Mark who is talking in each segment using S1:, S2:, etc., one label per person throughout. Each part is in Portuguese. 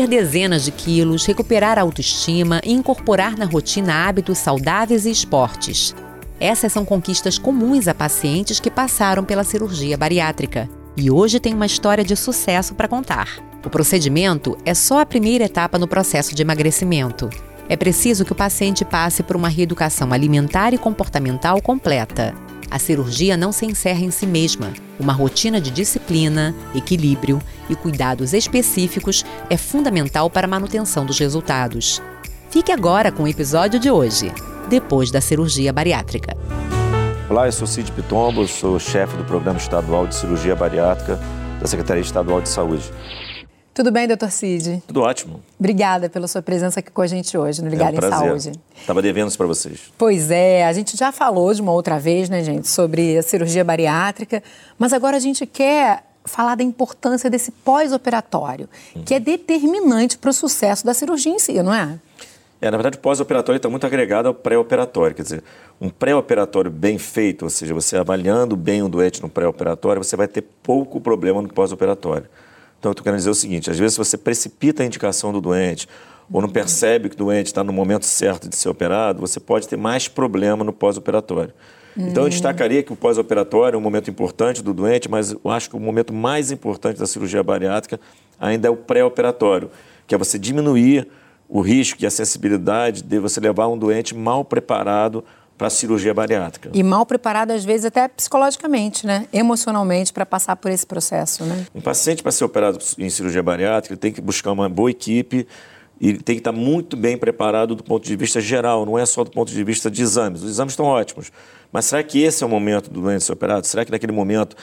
S1: perder dezenas de quilos, recuperar a autoestima e incorporar na rotina hábitos saudáveis e esportes. Essas são conquistas comuns a pacientes que passaram pela cirurgia bariátrica. E hoje tem uma história de sucesso para contar. O procedimento é só a primeira etapa no processo de emagrecimento. É preciso que o paciente passe por uma reeducação alimentar e comportamental completa. A cirurgia não se encerra em si mesma. Uma rotina de disciplina, equilíbrio e cuidados específicos é fundamental para a manutenção dos resultados. Fique agora com o episódio de hoje, depois da cirurgia bariátrica.
S2: Olá, eu sou Cid Pitombo, sou chefe do Programa Estadual de Cirurgia Bariátrica da Secretaria Estadual de Saúde.
S3: Tudo bem, doutor Cid?
S2: Tudo ótimo.
S3: Obrigada pela sua presença aqui com a gente hoje no Ligado
S2: é um
S3: em Saúde.
S2: Estava devendo isso para vocês.
S3: Pois é, a gente já falou de uma outra vez, né, gente, sobre a cirurgia bariátrica, mas agora a gente quer falar da importância desse pós-operatório, uhum. que é determinante para o sucesso da cirurgia em si, não é?
S2: É, na verdade, o pós-operatório está muito agregado ao pré-operatório. Quer dizer, um pré-operatório bem feito, ou seja, você avaliando bem o doente no pré-operatório, você vai ter pouco problema no pós-operatório. Então, eu estou querendo dizer o seguinte: às vezes você precipita a indicação do doente ou não percebe que o doente está no momento certo de ser operado, você pode ter mais problema no pós-operatório. Então, eu hum. destacaria que o pós-operatório é um momento importante do doente, mas eu acho que o momento mais importante da cirurgia bariátrica ainda é o pré-operatório, que é você diminuir o risco e a sensibilidade de você levar um doente mal preparado para a cirurgia bariátrica.
S3: E mal preparado, às vezes, até psicologicamente, né? emocionalmente, para passar por esse processo. Né?
S2: Um paciente, para ser operado em cirurgia bariátrica, tem que buscar uma boa equipe e tem que estar muito bem preparado do ponto de vista geral, não é só do ponto de vista de exames. Os exames estão ótimos, mas será que esse é o momento do doente ser operado? Será que naquele momento,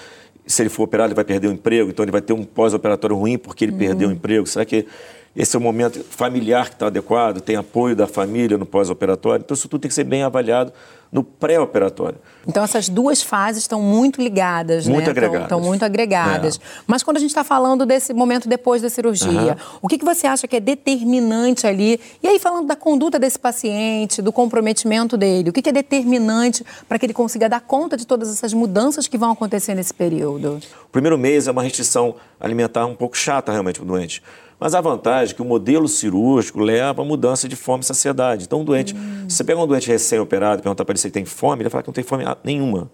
S2: se ele for operado, ele vai perder o emprego? Então ele vai ter um pós-operatório ruim porque ele uhum. perdeu o emprego? Será que esse é o momento familiar que está adequado, tem apoio da família no pós-operatório. Então, isso tudo tem que ser bem avaliado no pré-operatório.
S3: Então, essas duas fases estão muito ligadas,
S2: muito
S3: né?
S2: Agregadas.
S3: Estão, muito agregadas. É. Mas quando a gente está falando desse momento depois da cirurgia, uhum. o que, que você acha que é determinante ali? E aí, falando da conduta desse paciente, do comprometimento dele, o que, que é determinante para que ele consiga dar conta de todas essas mudanças que vão acontecer nesse período?
S2: O primeiro mês é uma restrição alimentar um pouco chata realmente para o doente. Mas a vantagem é que o modelo cirúrgico leva a mudança de fome e saciedade. Então, um doente, hum. você pega um doente recém-operado e perguntar para ele se ele tem fome, ele vai falar que não tem fome nenhuma.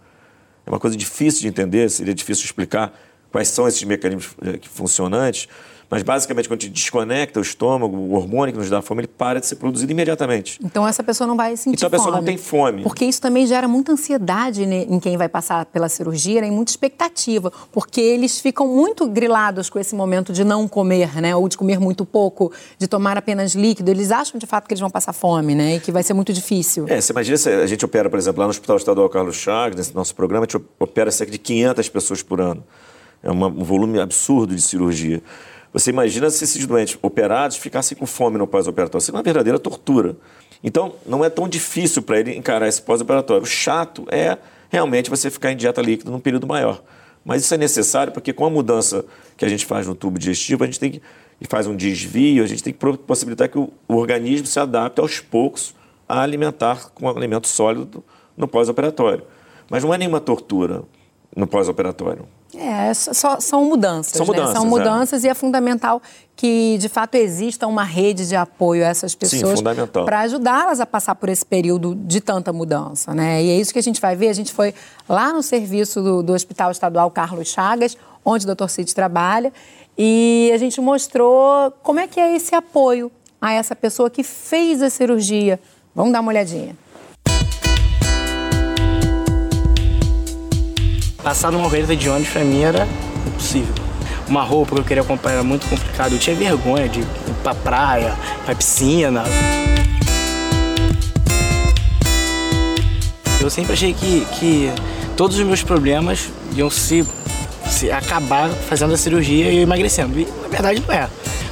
S2: É uma coisa difícil de entender, seria difícil explicar quais são esses mecanismos eh, funcionantes. Mas basicamente, quando a gente desconecta o estômago, o hormônio que nos dá fome, ele para de ser produzido imediatamente.
S3: Então essa pessoa não vai sentir
S2: Então a pessoa
S3: fome.
S2: não tem fome.
S3: Porque isso também gera muita ansiedade em quem vai passar pela cirurgia né, e muita expectativa. Porque eles ficam muito grilados com esse momento de não comer, né? Ou de comer muito pouco, de tomar apenas líquido. Eles acham de fato que eles vão passar fome, né? E que vai ser muito difícil.
S2: É, você imagina se a gente opera, por exemplo, lá no Hospital Estadual Carlos Chagas, nesse nosso programa, a gente opera cerca de 500 pessoas por ano. É um volume absurdo de cirurgia. Você imagina se esses doentes operados ficassem com fome no pós-operatório. Isso é uma verdadeira tortura. Então, não é tão difícil para ele encarar esse pós-operatório. O chato é realmente você ficar em dieta líquida num período maior. Mas isso é necessário porque com a mudança que a gente faz no tubo digestivo, a gente tem que e faz um desvio, a gente tem que possibilitar que o, o organismo se adapte aos poucos a alimentar com alimento sólido no pós-operatório. Mas não é nenhuma tortura no pós-operatório.
S3: É, só, são mudanças.
S2: São mudanças,
S3: né? são mudanças
S2: é.
S3: e é fundamental que, de fato, exista uma rede de apoio a essas pessoas para ajudá-las a passar por esse período de tanta mudança. Né? E é isso que a gente vai ver. A gente foi lá no serviço do, do Hospital Estadual Carlos Chagas, onde o Dr. Cid trabalha, e a gente mostrou como é que é esse apoio a essa pessoa que fez a cirurgia. Vamos dar uma olhadinha.
S4: Passar numa corrida de ônibus pra mim era impossível. Uma roupa que eu queria comprar era muito complicado. Eu tinha vergonha de ir pra praia, pra piscina. Eu sempre achei que, que todos os meus problemas iam se, se acabar fazendo a cirurgia e emagrecendo. E na verdade não é.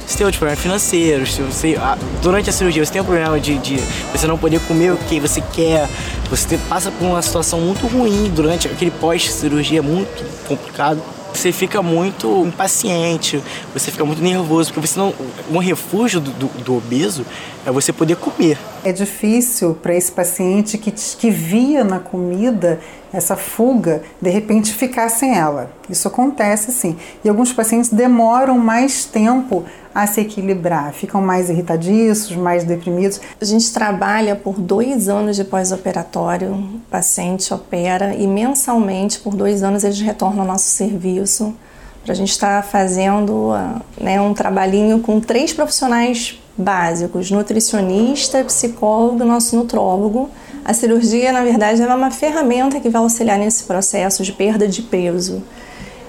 S4: Você tem outros problemas financeiros, se você, durante a cirurgia você tem um problema de, de você não poder comer o que você quer, você passa por uma situação muito ruim durante aquele pós-cirurgia muito complicado. Você fica muito impaciente, você fica muito nervoso, porque você não, um refúgio do, do, do obeso é você poder comer.
S5: É difícil para esse paciente que, que via na comida essa fuga, de repente ficar sem ela. Isso acontece sim. E alguns pacientes demoram mais tempo a se equilibrar, ficam mais irritadiços, mais deprimidos.
S6: A gente trabalha por dois anos de pós-operatório, o paciente opera e mensalmente, por dois anos, eles retornam ao nosso serviço para a gente estar tá fazendo né, um trabalhinho com três profissionais básicos: nutricionista, psicólogo, nosso nutrólogo. A cirurgia, na verdade, é uma ferramenta que vai auxiliar nesse processo de perda de peso.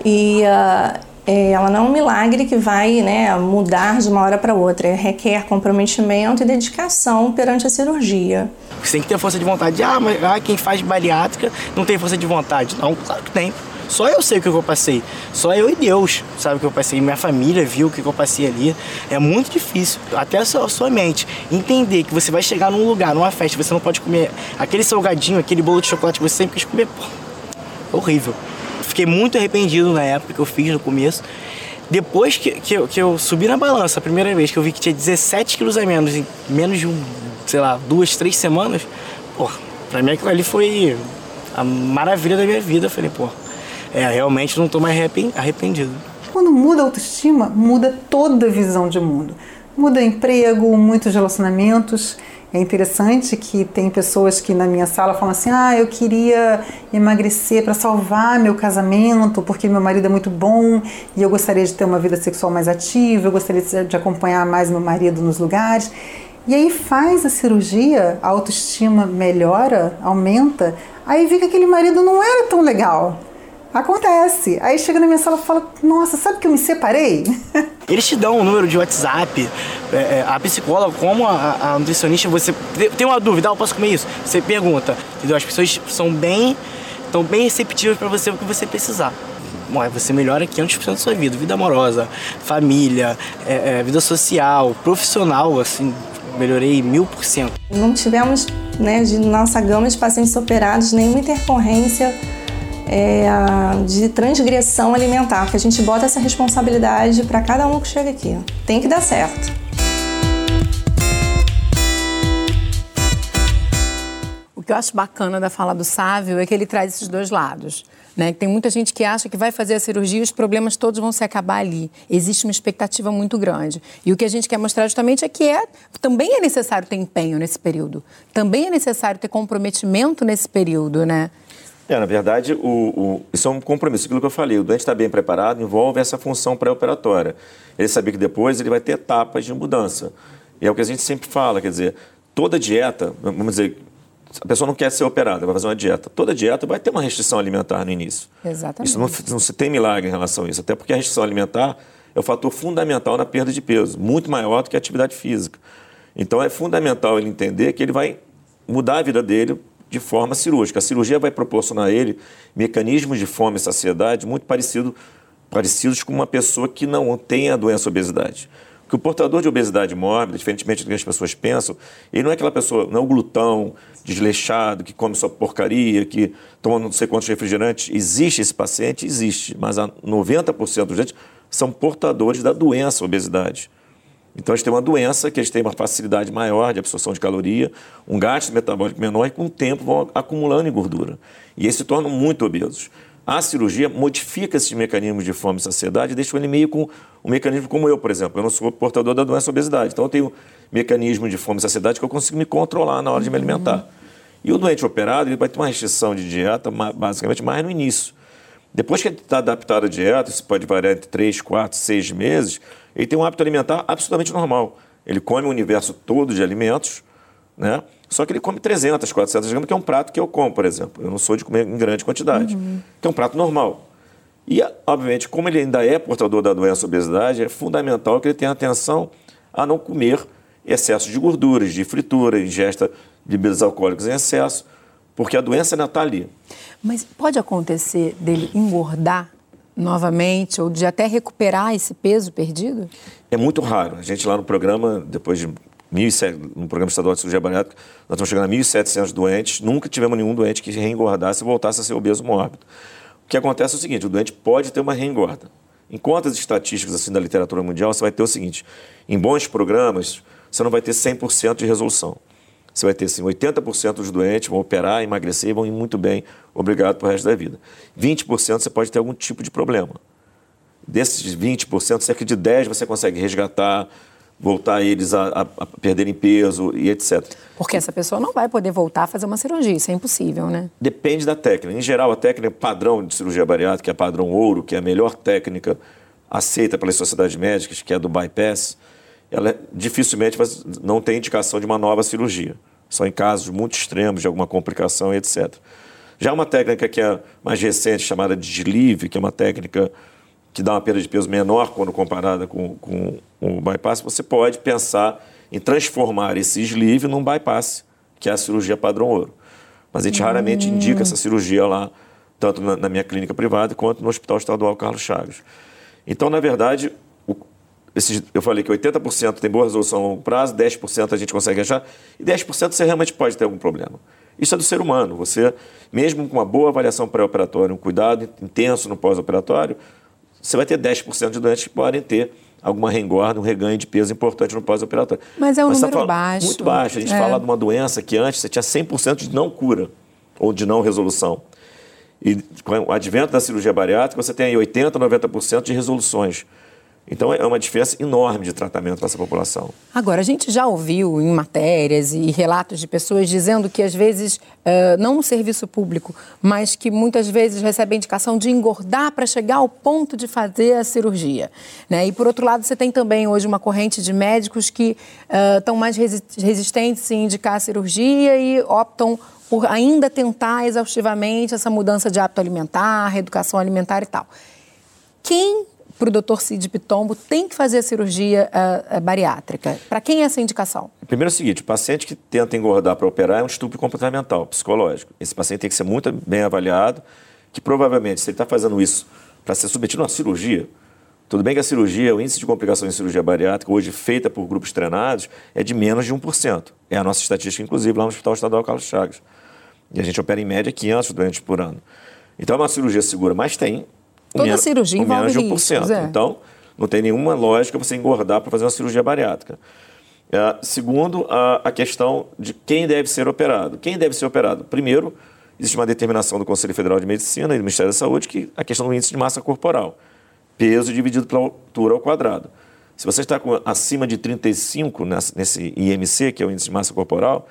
S6: E uh, ela não é um milagre que vai né, mudar de uma hora para outra. É, requer comprometimento e dedicação perante a cirurgia.
S4: Você tem que ter força de vontade. Ah, mas ah, quem faz bariátrica não tem força de vontade. Não, claro que tem. Só eu sei o que eu passei. Só eu e Deus sabe o que eu passei. Minha família viu o que eu passei ali. É muito difícil. Até a sua, a sua mente entender que você vai chegar num lugar, numa festa, você não pode comer aquele salgadinho, aquele bolo de chocolate que você sempre quis comer. Pô, é horrível. Fiquei muito arrependido na época que eu fiz no começo. Depois que, que, eu, que eu subi na balança a primeira vez, que eu vi que tinha 17 quilos a menos em menos de um, sei lá, duas, três semanas, pô, pra mim aquilo ali foi a maravilha da minha vida. Eu falei, pô, é, realmente não estou mais arrependido.
S5: Quando muda a autoestima, muda toda a visão de mundo. Muda emprego, muitos relacionamentos. É interessante que tem pessoas que na minha sala falam assim: ah, eu queria emagrecer para salvar meu casamento, porque meu marido é muito bom e eu gostaria de ter uma vida sexual mais ativa, eu gostaria de acompanhar mais meu marido nos lugares. E aí faz a cirurgia, a autoestima melhora, aumenta, aí vê que aquele marido não era tão legal. Acontece. Aí chega na minha sala e fala: Nossa, sabe que eu me separei?
S4: Eles te dão um número de WhatsApp. É, é, a psicóloga, como a, a, nutricionista, você tem uma dúvida: ah, eu posso comer isso? Você pergunta. Entendeu? As pessoas são bem, estão bem receptivas para você o que você precisar. Bom, você melhora 500% da sua vida. Vida amorosa, família, é, é, vida social, profissional, assim, melhorei mil por cento.
S6: Não tivemos, né, de nossa gama de pacientes operados, nenhuma intercorrência é, de transgressão alimentar, que a gente bota essa responsabilidade para cada um que chega aqui. Tem que dar certo.
S3: O que eu acho bacana da fala do Sávio é que ele traz esses dois lados. Né? Tem muita gente que acha que vai fazer a cirurgia e os problemas todos vão se acabar ali. Existe uma expectativa muito grande. E o que a gente quer mostrar justamente é que é, também é necessário ter empenho nesse período. Também é necessário ter comprometimento nesse período, né?
S2: É, na verdade, o, o, isso é um compromisso. Aquilo que eu falei, o doente está bem preparado envolve essa função pré-operatória. Ele saber que depois ele vai ter etapas de mudança. E é o que a gente sempre fala, quer dizer, toda dieta, vamos dizer, a pessoa não quer ser operada, vai fazer uma dieta. Toda dieta vai ter uma restrição alimentar no início.
S3: Exatamente.
S2: Isso não, não se tem milagre em relação a isso, até porque a restrição alimentar é o fator fundamental na perda de peso, muito maior do que a atividade física. Então é fundamental ele entender que ele vai mudar a vida dele de forma cirúrgica. A cirurgia vai proporcionar a ele mecanismos de fome e saciedade muito parecido, parecidos com uma pessoa que não tem a doença obesidade. Porque o portador de obesidade mórbida, diferentemente do que as pessoas pensam, ele não é aquela pessoa, não é o glutão desleixado, que come só porcaria, que toma não sei quantos refrigerantes. Existe esse paciente? Existe, mas a 90% dos gente são portadores da doença obesidade. Então, eles têm uma doença que eles têm uma facilidade maior de absorção de caloria, um gasto metabólico menor e, com o tempo, vão acumulando em gordura. E eles se tornam muito obesos. A cirurgia modifica esses mecanismos de fome e saciedade e deixa ele meio com um mecanismo como eu, por exemplo. Eu não sou portador da doença obesidade, então eu tenho mecanismo de fome e saciedade que eu consigo me controlar na hora de me alimentar. Uhum. E o doente operado ele vai ter uma restrição de dieta basicamente mais no início. Depois que ele está adaptado à dieta, isso pode variar entre 3, 4, 6 meses, ele tem um hábito alimentar absolutamente normal. Ele come o universo todo de alimentos, né? Só que ele come 300, 400 gramas, que é um prato que eu como, por exemplo. Eu não sou de comer em grande quantidade. Uhum. Que é um prato normal. E, obviamente, como ele ainda é portador da doença obesidade, é fundamental que ele tenha atenção a não comer excesso de gorduras, de fritura, ingesta de bebidas alcoólicas em excesso, porque a doença ainda está ali.
S3: Mas pode acontecer dele engordar novamente ou de até recuperar esse peso perdido?
S2: É muito raro. A gente lá no programa, depois de 1.700, no programa estadual de cirurgia bariátrica, nós estamos chegando a 1.700 doentes, nunca tivemos nenhum doente que reengordasse e voltasse a ser obeso mórbido. O que acontece é o seguinte, o doente pode ter uma reengorda. Em contas estatísticas assim da literatura mundial, você vai ter o seguinte, em bons programas, você não vai ter 100% de resolução. Você vai ter assim, 80% dos doentes vão operar, emagrecer e vão ir muito bem, obrigado para o resto da vida. 20% você pode ter algum tipo de problema. Desses 20%, cerca de 10% você consegue resgatar, voltar eles a, a, a, perderem peso e etc.
S3: Porque essa pessoa não vai poder voltar a fazer uma cirurgia, isso é impossível, né?
S2: Depende da técnica. Em geral, a técnica padrão de cirurgia bariátrica, que é padrão ouro, que é a melhor técnica aceita pelas sociedades médicas, que é a do bypass, ela dificilmente não tem indicação de uma nova cirurgia. Só em casos muito extremos de alguma complicação e etc. Já uma técnica que é mais recente, chamada de sleeve, que é uma técnica que dá uma perda de peso menor quando comparada com, com o bypass, você pode pensar em transformar esse sleeve num bypass, que é a cirurgia padrão ouro. Mas a gente hum. raramente indica essa cirurgia lá, tanto na, na, minha clínica privada quanto no Hospital Estadual Carlos Chagas. Então, na verdade, esses, eu falei que 80% tem boa resolução a longo prazo, 10% a gente consegue achar, e 10% você realmente pode ter algum problema. Isso é do ser humano. Você, mesmo com uma boa avaliação pré-operatória, um cuidado intenso no pós-operatório, você vai ter 10% de doentes que podem ter alguma rengorda, um reganho de peso importante no pós-operatório.
S3: Mas é um Mas número fala, baixo.
S2: Muito baixo. A gente é. fala de uma doença que antes você tinha 100% de não cura ou de não resolução. E com o advento da cirurgia bariátrica, você tem aí 80%, 90% de resoluções. Então é uma diferença enorme de tratamento para essa população.
S3: Agora, a gente já ouviu em matérias e relatos de pessoas dizendo que às vezes, uh, não no serviço público, mas que muitas vezes recebem indicação de engordar para chegar ao ponto de fazer a cirurgia. Né? E por outro lado, você tem também hoje uma corrente de médicos que estão mais resistentes em indicar a cirurgia e optam por ainda tentar exaustivamente essa mudança de hábito alimentar, reeducação alimentar e tal. Quem para o doutor Cid Pitombo tem que fazer a cirurgia uh, bariátrica? Para quem é essa indicação?
S2: Primeiro é o seguinte, o paciente que tenta engordar para operar é um estupro comportamental, psicológico. Esse paciente tem que ser muito bem avaliado, que provavelmente, se ele está fazendo isso para ser submetido a uma cirurgia, tudo bem que a cirurgia, o índice de complicação em cirurgia bariátrica, hoje feita por grupos treinados, é de menos de 1%. É a nossa estatística, inclusive, lá no Hospital Estadual Carlos Chagas. E a gente opera em média 500 doentes por ano. Então é uma cirurgia segura, mas tem
S3: Toda menos, cirurgia envolve menos de 1%.
S2: Riscos, é. Então, não tem nenhuma lógica você engordar para fazer uma cirurgia bariátrica. É, segundo, a, a, questão de quem deve ser operado. Quem deve ser operado? Primeiro, existe uma determinação do Conselho Federal de Medicina e do Ministério da Saúde que a questão do índice de massa corporal. Peso dividido pela altura ao quadrado. Se você está com acima de 35 nesse IMC, que é o índice de massa corporal,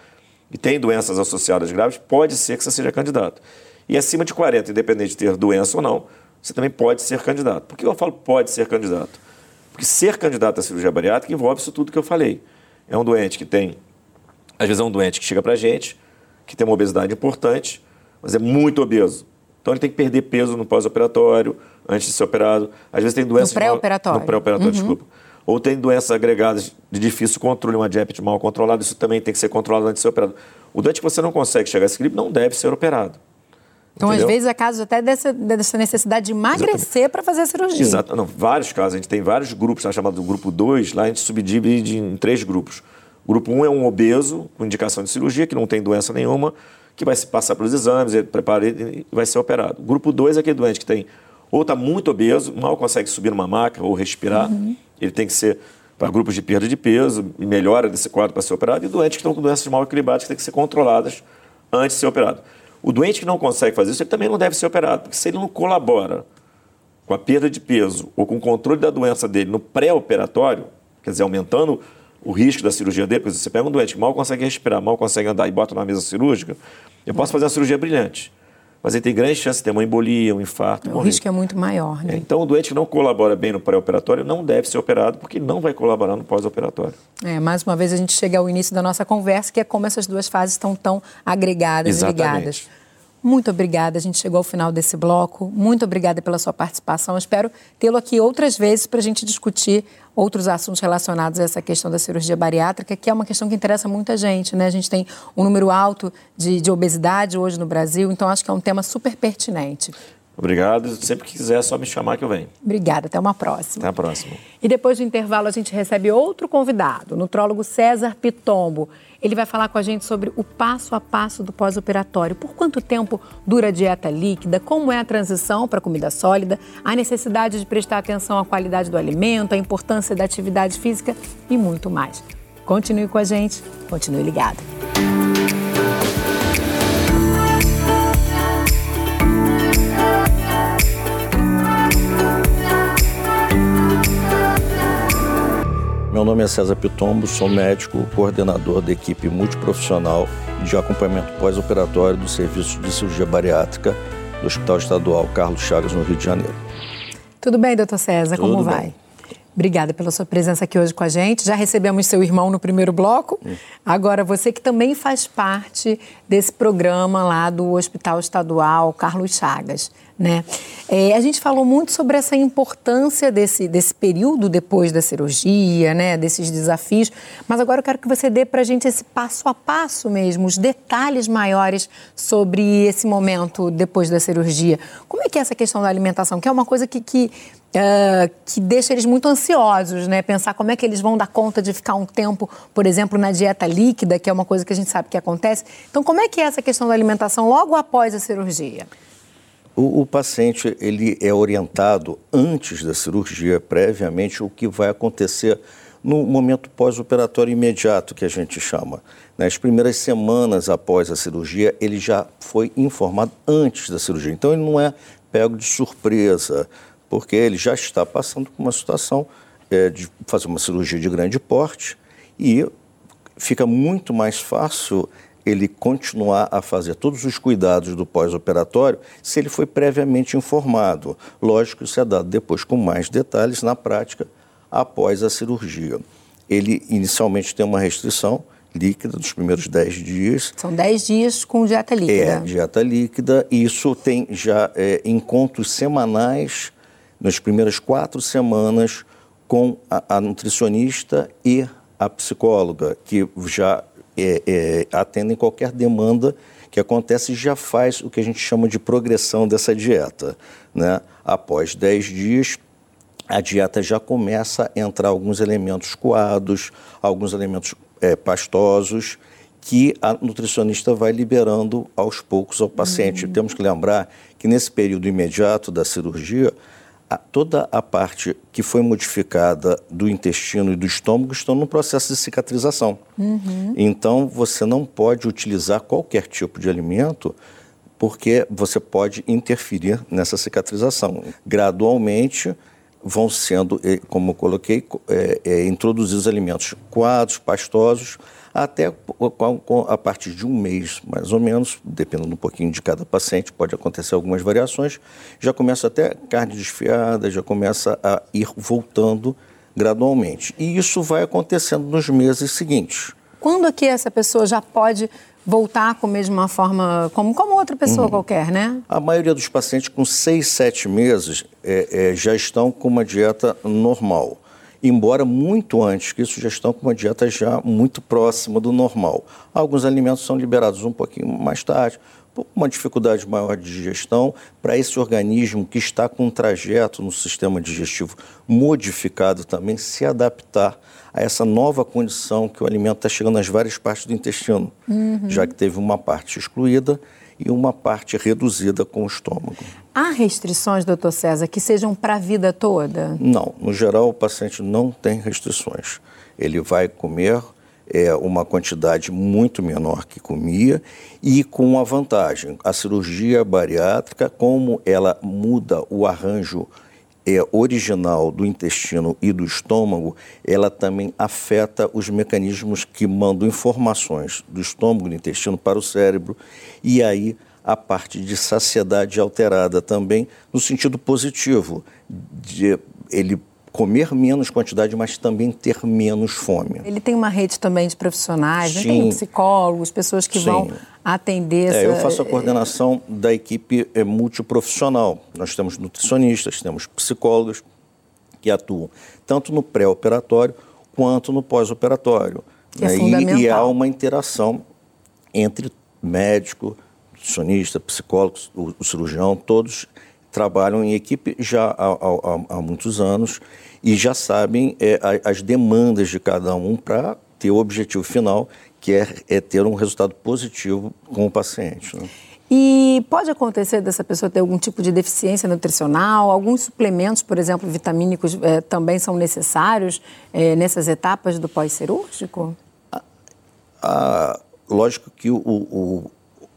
S2: e tem doenças associadas graves, pode ser que você seja candidato. E acima de 40, independente de ter doença ou não, você também pode ser candidato. Por que eu falo pode ser candidato? Porque ser candidato à cirurgia bariátrica envolve isso tudo que eu falei. É um doente que tem, às vezes é um doente que chega para a gente, que tem uma obesidade importante, mas é muito obeso. Então ele tem que perder peso no pós-operatório, antes de ser operado. Às vezes tem doenças...
S3: No pré-operatório.
S2: No pré-operatório, uhum. desculpa. Ou tem doenças agregadas de difícil controle, uma diabetes mal controlada, isso também tem que ser controlado antes de ser operado. O doente que você não consegue chegar a esse equilíbrio não deve ser operado.
S3: Então, Entendeu? às vezes, é caso até dessa, dessa necessidade de emagrecer para fazer a cirurgia.
S2: Exato. Não, vários casos. A gente tem vários grupos, tá chamado grupo 2, lá a gente subdivide em três grupos. O grupo 1 um é um obeso com indicação de cirurgia, que não tem doença nenhuma, que vai se passar pelos exames, prepara e vai ser operado. O grupo 2 é aquele doente que tem ou está muito obeso, mal consegue subir numa maca ou respirar. Uhum. Ele tem que ser para grupos de perda de peso e melhora desse quadro para ser operado. E doentes que estão com doenças mal equilibradas que têm que ser controladas antes de ser operado. O doente que não consegue fazer isso, ele também não deve ser operado, porque se ele não colabora com a perda de peso ou com o controle da doença dele no pré-operatório, quer dizer, aumentando o risco da cirurgia dele, porque você pega um doente que mal consegue respirar, mal consegue andar e bota na mesa cirúrgica, eu posso fazer uma cirurgia brilhante. Mas ele tem grande chance de ter uma embolia, um infarto.
S3: O morrer. risco é muito maior, né?
S2: Então, o doente que não colabora bem no pré-operatório não deve ser operado, porque não vai colaborar no pós-operatório.
S3: É, mais uma vez a gente chega ao início da nossa conversa, que é como essas duas fases estão tão agregadas Exatamente. e ligadas. Muito obrigada. A gente chegou ao final desse bloco. Muito obrigada pela sua participação. Espero tê-lo aqui outras vezes para a gente discutir outros assuntos relacionados a essa questão da cirurgia bariátrica, que é uma questão que interessa muita gente. Né? A gente tem um número alto de, de obesidade hoje no Brasil, então acho que é um tema super pertinente.
S2: Obrigado. Sempre que quiser, é só me chamar que eu venho.
S3: Obrigada. Até uma próxima.
S2: Até a próxima.
S3: E depois do intervalo, a gente recebe outro convidado, o nutrólogo César Pitombo. Ele vai falar com a gente sobre o passo a passo do pós-operatório. Por quanto tempo dura a dieta líquida? Como é a transição para comida sólida? A necessidade de prestar atenção à qualidade do alimento, a importância da atividade física e muito mais. Continue com a gente, continue ligado.
S7: Meu nome é César Pitombo, sou médico, coordenador da equipe multiprofissional de acompanhamento pós-operatório do Serviço de Cirurgia Bariátrica do Hospital Estadual Carlos Chagas, no Rio de Janeiro.
S3: Tudo bem, doutor César?
S7: Tudo
S3: Como vai? Obrigada pela sua presença aqui hoje com a gente. Já recebemos seu irmão no primeiro bloco. Agora, você que também faz parte desse programa lá do Hospital Estadual Carlos Chagas. Né? É, a gente falou muito sobre essa importância desse, desse período depois da cirurgia, né? desses desafios, mas agora eu quero que você dê para a gente esse passo a passo mesmo, os detalhes maiores sobre esse momento depois da cirurgia. Como é que é essa questão da alimentação? Que é uma coisa que, que Uh, que deixa eles muito ansiosos, né? Pensar como é que eles vão dar conta de ficar um tempo, por exemplo, na dieta líquida, que é uma coisa que a gente sabe que acontece. Então, como é que é essa questão da alimentação logo após a cirurgia?
S7: O, o paciente ele é orientado antes da cirurgia, previamente, o que vai acontecer no momento pós-operatório imediato, que a gente chama. Nas primeiras semanas após a cirurgia, ele já foi informado antes da cirurgia. Então, ele não é pego de surpresa porque ele já está passando por uma situação é, de fazer uma cirurgia de grande porte e fica muito mais fácil ele continuar a fazer todos os cuidados do pós-operatório se ele foi previamente informado. Lógico, isso é dado depois com mais detalhes na prática após a cirurgia. Ele inicialmente tem uma restrição líquida dos primeiros 10 dias.
S3: São 10 dias com dieta líquida.
S7: É, dieta líquida. E isso tem já é, encontros semanais nas primeiras quatro semanas com a, a nutricionista e a psicóloga, que já é, é, atendem qualquer demanda que acontece e já faz o que a gente chama de progressão dessa dieta. Né? Após 10 dias, a dieta já começa a entrar alguns elementos coados, alguns elementos é, pastosos, que a nutricionista vai liberando aos poucos ao paciente. Uhum. Temos que lembrar que nesse período imediato da cirurgia, a, toda a parte que foi modificada do intestino e do estômago estão no processo de cicatrização. Uhum. Então, você não pode utilizar qualquer tipo de alimento porque você pode interferir nessa cicatrização. Gradualmente vão sendo, eh, como eu coloquei, é, é, introduzidos alimentos coados, pastosos, até a partir de um mês, mais ou menos, dependendo um pouquinho de cada paciente, pode acontecer algumas variações, já começa até carne desfiada, já começa a ir voltando gradualmente. E isso vai acontecendo nos meses seguintes.
S3: Quando é que essa pessoa já pode voltar a comer de uma forma como, como outra pessoa uhum. qualquer, né?
S7: A maioria dos pacientes com seis, sete meses é, é, já estão com uma dieta normal embora muito antes que isso já estão com uma dieta já muito próxima do normal. Alguns alimentos são liberados um pouquinho mais tarde, por uma dificuldade maior de digestão, para esse organismo que está com um trajeto no sistema digestivo modificado também se adaptar a essa nova condição que o alimento está chegando nas várias partes do intestino, uhum. já que teve uma parte excluída e uma parte reduzida com o estômago.
S3: Há restrições, doutor César, que sejam para a vida toda?
S7: Não, no geral o paciente não tem restrições. Ele vai comer é, uma quantidade muito menor que comia e com uma vantagem. A cirurgia bariátrica, como ela muda o arranjo é, original do intestino e do estômago, ela também afeta os mecanismos que mandam informações do estômago e do intestino para o cérebro, e aí a parte de saciedade alterada também, no sentido positivo, de ele comer menos quantidade, mas também ter menos fome.
S3: Ele tem uma rede também de profissionais, né? tem psicólogos, pessoas que Sim. vão atender essa...
S7: É, eu faço a coordenação da equipe é, multiprofissional. Nós temos nutricionistas, temos psicólogos que atuam tanto no pré-operatório quanto no pós-operatório.
S3: É né? e,
S7: e há uma interação entre médico, nutricionista, psicólogo, o, o cirurgião, todos trabalham em equipe já há, há, há muitos anos e já sabem é, as demandas de cada um para ter o objetivo final, que é, é, ter um resultado positivo com o paciente. Né?
S3: E pode acontecer dessa pessoa ter algum tipo de deficiência nutricional? Alguns suplementos, por exemplo, vitamínicos, eh, também são necessários eh, nessas etapas do pós-cirúrgico?
S7: Ah, ah, lógico que o, o,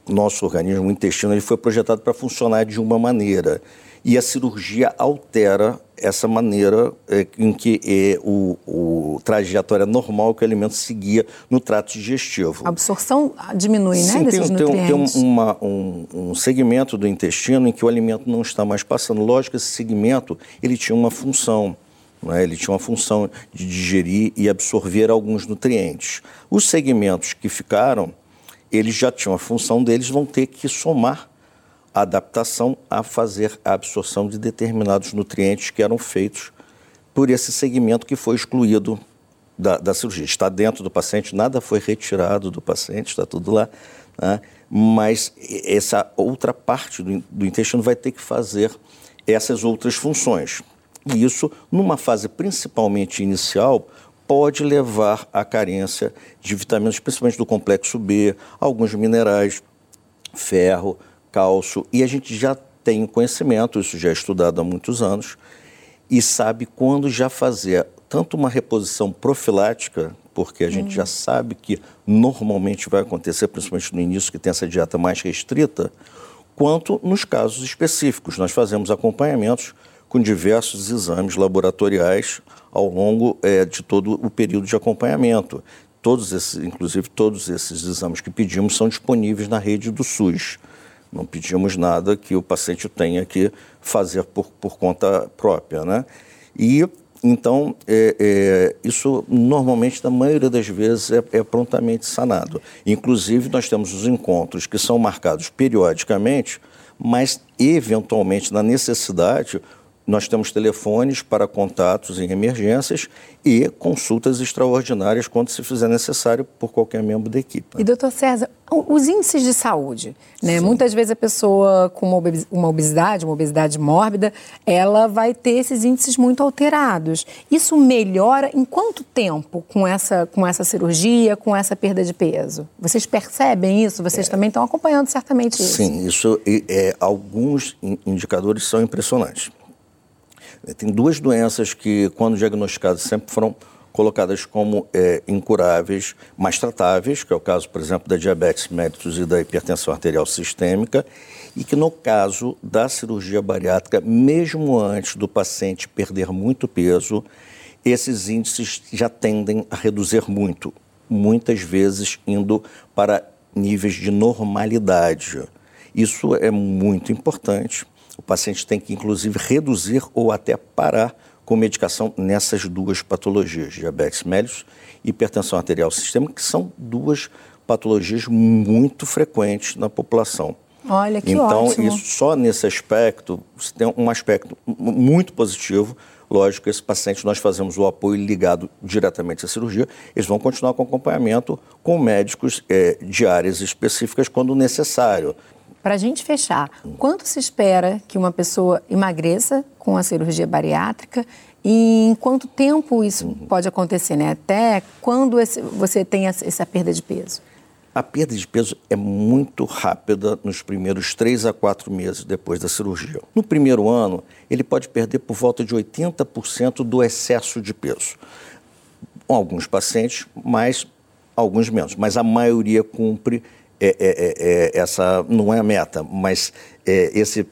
S7: o, nosso organismo, o intestino, ele foi projetado para funcionar de uma maneira. E a cirurgia altera essa maneira é, em que é, o, o trajetória normal que o alimento seguia no trato digestivo.
S3: A absorção diminui,
S7: Sim,
S3: né,
S7: desses
S3: tem, nutrientes?
S7: Tem uma, um, um, segmento do intestino em que o alimento não está mais passando. Lógico, esse segmento ele tinha uma função. Né? Ele tinha uma função de digerir e absorver alguns nutrientes. Os segmentos que ficaram, eles já tinham a função deles, vão ter que somar adaptação a fazer a absorção de determinados nutrientes que eram feitos por esse segmento que foi excluído da, da cirurgia. Está dentro do paciente, nada foi retirado do paciente, está tudo lá. Né? Mas essa outra parte do, do intestino vai ter que fazer essas outras funções. E isso, numa fase principalmente inicial, pode levar à carência de vitaminas, principalmente do complexo B, alguns minerais, ferro, cálcio, e a gente já tem conhecimento, isso já é estudado há muitos anos, e sabe quando já fazer tanto uma reposição profilática, porque a gente hum. já sabe que normalmente vai acontecer, principalmente no início, que tem essa dieta mais restrita, quanto nos casos específicos. Nós fazemos acompanhamentos com diversos exames laboratoriais ao longo é, de todo o período de acompanhamento. Todos esses, inclusive todos esses exames que pedimos são disponíveis na rede do SUS. Não pedimos nada que o paciente tenha que fazer por, por conta própria, né? E então, é, é, isso normalmente, na maioria das vezes, é, é, prontamente sanado. Inclusive, nós temos os encontros que são marcados periodicamente, mas, eventualmente, na necessidade, nós temos telefones para contatos em emergências e consultas extraordinárias quando se fizer necessário por qualquer membro da equipe.
S3: E, doutor César, os índices de saúde, né? Muitas vezes a pessoa com uma obesidade, uma obesidade mórbida, ela vai ter esses índices muito alterados. Isso melhora em quanto tempo com essa, com essa cirurgia, com essa perda de peso? Vocês percebem isso? Vocês é, também estão acompanhando certamente isso.
S7: Sim, isso é, alguns indicadores são impressionantes. Tem duas doenças que, quando diagnosticadas, sempre foram colocadas como é, incuráveis, mas tratáveis, que é o caso, por exemplo, da diabetes mellitus e da hipertensão arterial sistêmica, e que no caso da cirurgia bariátrica, mesmo antes do paciente perder muito peso, esses índices já tendem a reduzir muito, muitas vezes indo para níveis de normalidade. Isso é muito importante o paciente tem que, inclusive, reduzir ou até parar com medicação nessas duas patologias, diabetes mellitus e hipertensão arterial sistêmica, que são duas patologias muito frequentes na população.
S3: Olha que
S7: então,
S3: ótimo.
S7: isso só nesse aspecto, você tem um aspecto muito positivo. Lógico, esse paciente nós fazemos o apoio ligado diretamente à cirurgia. Eles vão continuar com acompanhamento com médicos é, de áreas específicas quando necessário.
S3: Para a gente fechar, quanto se espera que uma pessoa emagreça com a cirurgia bariátrica e em quanto tempo isso pode acontecer, né? Até quando esse, você tem essa perda de peso?
S7: A perda de peso é muito rápida nos primeiros três a quatro meses depois da cirurgia. No primeiro ano, ele pode perder por volta de 80% do excesso de peso. Alguns pacientes, mais, alguns menos, mas a maioria cumpre é, é, é, é, essa não é a meta, mas é esse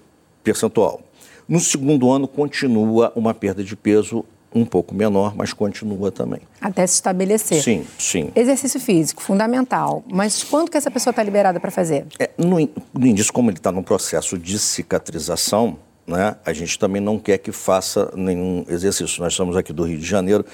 S7: percentual. No segundo ano, continua uma perda de peso um pouco menor, mas continua também.
S3: Até se estabelecer.
S7: Sim, sim.
S3: Exercício físico, fundamental. Mas quando que essa pessoa está liberada para fazer?
S7: É, no, no início, como ele está no processo de cicatrização, né, a gente também não quer que faça nenhum exercício. Nós estamos aqui do Rio de Janeiro,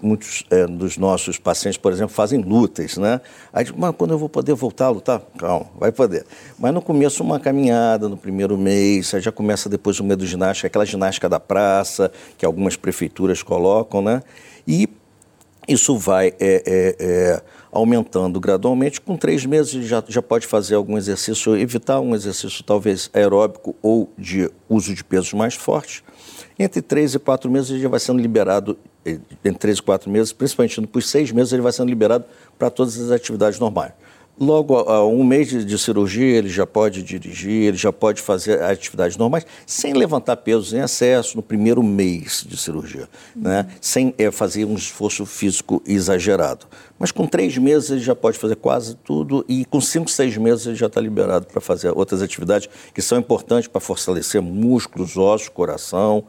S7: muitos é, dos nossos pacientes, por exemplo, fazem lutas, né? Aí, mas quando eu vou poder voltar a lutar? Calma, vai poder. Mas no começo, uma caminhada no primeiro mês, aí já começa depois o medo ginástica, aquela ginástica da praça, que algumas prefeituras colocam, né? E isso vai é, é, é, aumentando gradualmente. Com três meses já, já pode fazer algum exercício, evitar um exercício talvez aeróbico ou de uso de pesos mais fortes. Entre três e quatro meses ele já vai sendo liberado, eh, entre três e quatro meses, principalmente por seis meses, ele vai sendo liberado para todas as atividades normais. Logo, a um mês de, cirurgia, ele já pode dirigir, ele já pode fazer atividades normais, sem levantar pesos em excesso no primeiro mês de cirurgia, uhum. né? sem é, fazer um esforço físico exagerado. Mas com três meses ele já pode fazer quase tudo e com cinco, seis meses ele já está liberado para fazer outras atividades que são importantes para fortalecer músculos, ossos, coração,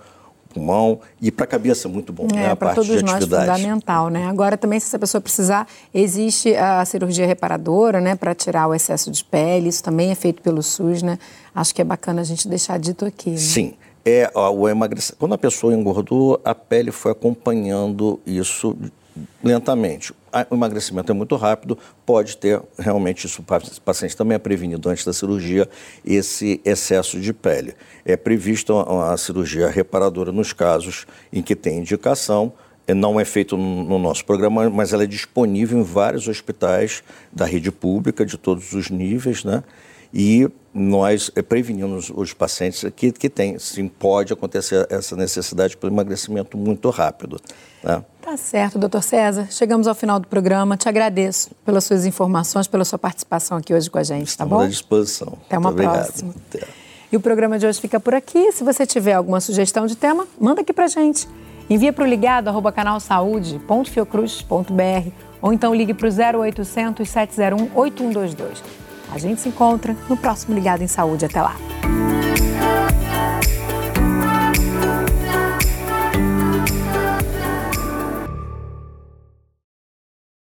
S7: pulmão e para a cabeça muito bom, é, né? A
S3: para todos nós fundamental, né? Agora também se essa pessoa precisar, existe a cirurgia reparadora, né, para tirar o excesso de pele, isso também é feito pelo SUS, né? Acho que é bacana a gente deixar dito aqui. Né?
S7: Sim. É, ó, o emagrecimento. Quando a pessoa engordou, a pele foi acompanhando isso lentamente. O emagrecimento é muito rápido, pode ter realmente isso, o paciente também é prevenido antes da cirurgia, esse excesso de pele. É prevista a, cirurgia reparadora nos casos em que tem indicação, é, não é feito no nosso programa, mas ela é disponível em vários hospitais da rede pública, de todos os níveis, né? E nós é, prevenimos os pacientes que, que tem, sim, pode acontecer essa necessidade pelo emagrecimento muito rápido. Né?
S3: Tá certo, doutor César. Chegamos ao final do programa. Te agradeço pelas suas informações, pela sua participação aqui hoje com a gente,
S7: Estamos
S3: tá bom?
S7: à disposição.
S3: Até uma
S7: Muito
S3: próxima. E o programa de hoje fica por aqui. Se você tiver alguma sugestão de tema, manda aqui pra gente. Envia para o ligado arroba canalsaude.fiocruz.br ou então ligue para o 0800 701 8122. A gente se encontra no próximo Ligado em Saúde. Até lá!